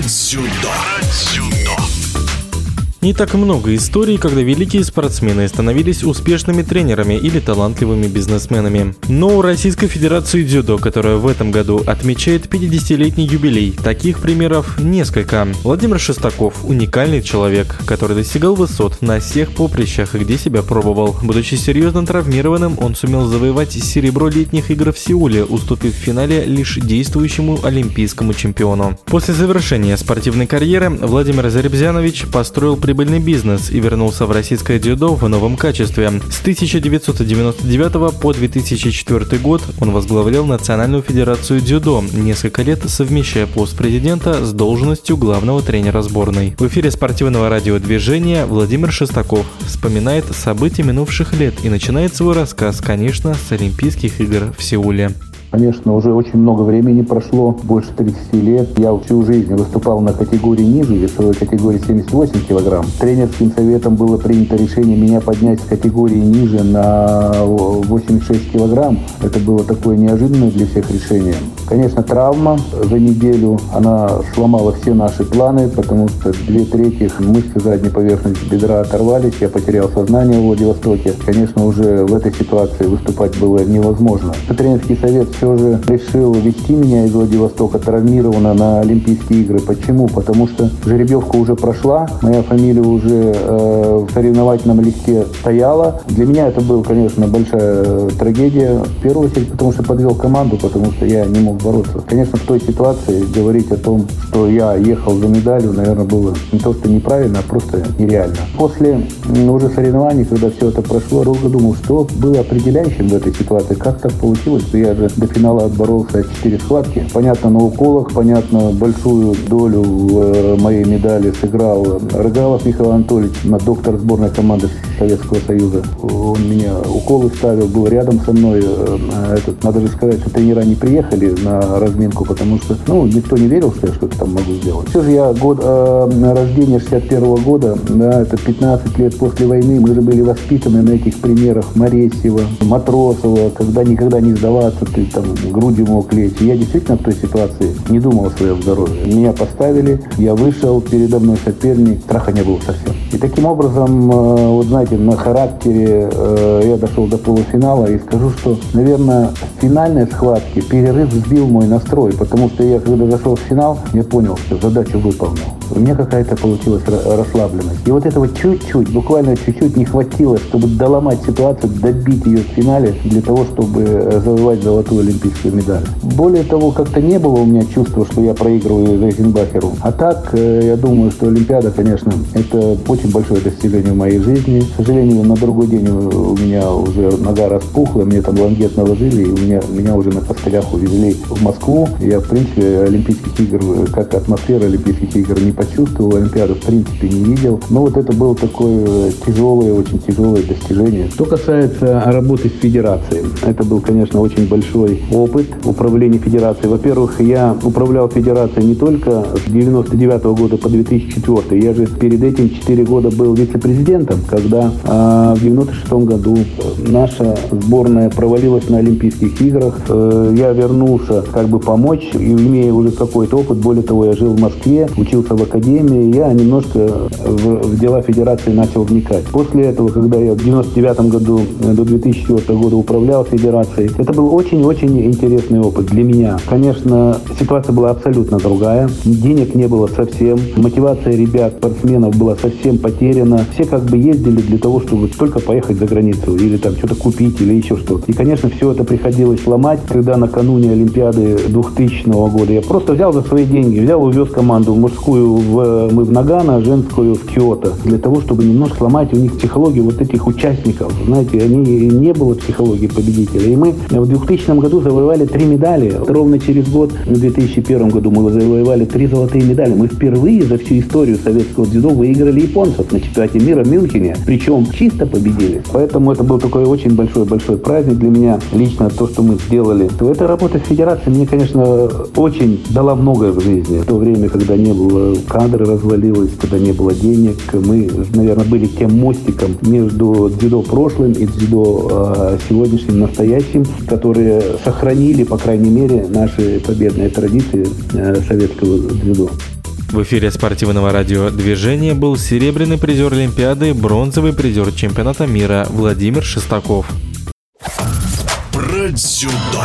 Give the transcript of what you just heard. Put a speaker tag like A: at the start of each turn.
A: про дзюдо.
B: Не так много историй, когда великие спортсмены становились успешными тренерами или талантливыми бизнесменами. Но у Российской Федерации дзюдо, которая в этом году отмечает 50-летний юбилей, таких примеров несколько. Владимир Шестаков – уникальный человек, который достигал высот на всех поприщах, где себя пробовал. Будучи серьезно травмированным, он сумел завоевать серебро летних игр в Сеуле, уступив в финале лишь действующему олимпийскому чемпиону. После завершения спортивной карьеры Владимир Заребзянович построил прибыльный бизнес и вернулся в российское дзюдо в новом качестве. С 1999 по 2004 год он возглавлял Национальную федерацию дзюдо, несколько лет совмещая пост президента с должностью главного тренера сборной. В эфире спортивного радиодвижения Владимир Шестаков вспоминает события минувших лет и начинает свой рассказ, конечно, с Олимпийских игр в Сеуле.
C: Конечно, уже очень много времени прошло, больше 30 лет. Я всю жизнь выступал на категории ниже, весовой категории 78 килограмм. Тренерским советом было принято решение меня поднять с категории ниже на 86 килограмм. Это было такое неожиданное для всех решение. Конечно, травма за неделю, она сломала все наши планы, потому что две трети мышцы задней поверхности бедра оторвались, я потерял сознание в Владивостоке. Конечно, уже в этой ситуации выступать было невозможно. Тренерский совет все же решил вести меня из Владивостока травмированно на Олимпийские игры. Почему? Потому что жеребьевка уже прошла, моя фамилия уже э, в соревновательном листе стояла. Для меня это была, конечно, большая трагедия. В первую очередь, потому что подвел команду, потому что я не мог бороться. Конечно, в той ситуации говорить о том, что я ехал за медалью, наверное, было не то, что неправильно, а просто нереально. После уже соревнований, когда все это прошло, долго думал, что было определяющим в этой ситуации. Как так получилось, что я же до финала отборолся 4 схватки. Понятно, на уколах, понятно, большую долю в э, моей медали сыграл Рыгалов Михаил Анатольевич, доктор сборной команды Советского Союза. Он меня уколы ставил, был рядом со мной. Э, этот, надо же сказать, что тренера не приехали на разминку, потому что ну, никто не верил, что я что-то там могу сделать. Все же я год э, рождения 61 -го года, да, это 15 лет после войны, мы же были воспитаны на этих примерах Моресева, Матросова, когда никогда не сдаваться, ты грудью мог лечь. я действительно в той ситуации не думал о своем здоровье. Меня поставили, я вышел, передо мной соперник, страха не было совсем. И таким образом, э, вот знаете, на характере э, я дошел до полуфинала и скажу, что, наверное, в финальной схватке перерыв сбил мой настрой, потому что я, когда зашел в финал, я понял, что задачу выполнил. У меня какая-то получилась расслабленность. И вот этого чуть-чуть, буквально чуть-чуть не хватило, чтобы доломать ситуацию, добить ее в финале для того, чтобы э, завоевать золотую олимпийскую медаль. Более того, как-то не было у меня чувства, что я проигрываю Зайхенбахеру. А так, я думаю, что Олимпиада, конечно, это очень большое достижение в моей жизни. К сожалению, на другой день у меня уже нога распухла, мне там лангет наложили, и у меня, меня уже на костылях увезли в Москву. Я, в принципе, Олимпийских игр, как атмосфера Олимпийских игр не почувствовал, Олимпиаду, в принципе, не видел. Но вот это было такое тяжелое, очень тяжелое достижение. Что касается работы с федерацией, это был, конечно, очень большой опыт управления федерацией. Во-первых, я управлял федерацией не только с 99 года по 2004. Я же перед этим 4 года был вице-президентом, когда э, в 96 году наша сборная провалилась на Олимпийских играх. Э, я вернулся как бы помочь, и имея уже какой-то опыт. Более того, я жил в Москве, учился в академии. Я немножко в, в дела федерации начал вникать. После этого, когда я в 99 году до 2004 года управлял федерацией, это был очень-очень интересный опыт для меня. Конечно, ситуация была абсолютно другая. Денег не было совсем. Мотивация ребят, спортсменов была совсем потеряна. Все как бы ездили для того, чтобы только поехать за границу или там что-то купить или еще что-то. И, конечно, все это приходилось ломать, когда накануне Олимпиады 2000 года я просто взял за свои деньги, взял, увез команду мужскую в, мы в Нагано, женскую в Киото, для того, чтобы немножко сломать у них психологию вот этих участников. Знаете, они не было психологии победителя. И мы в 2000 году завоевали три медали. Ровно через год, в 2001 году, мы завоевали три золотые медали. Мы впервые за всю историю советского дзюдо выиграли японцев на чемпионате мира в Мюнхене. Причем чисто победили. Поэтому это был такой очень большой-большой праздник для меня. Лично то, что мы сделали. То эта работа с федерацией мне, конечно, очень дала многое в жизни. В то время, когда не было кадры развалилось, когда не было денег, мы, наверное, были тем мостиком между дзюдо прошлым и дзюдо э, сегодняшним, настоящим, которые сохранили, по крайней мере, наши победные традиции э, советского дзюдо.
B: В эфире спортивного радио «Движение» был серебряный призер Олимпиады, бронзовый призер чемпионата мира Владимир Шестаков.
A: Про дзюдо.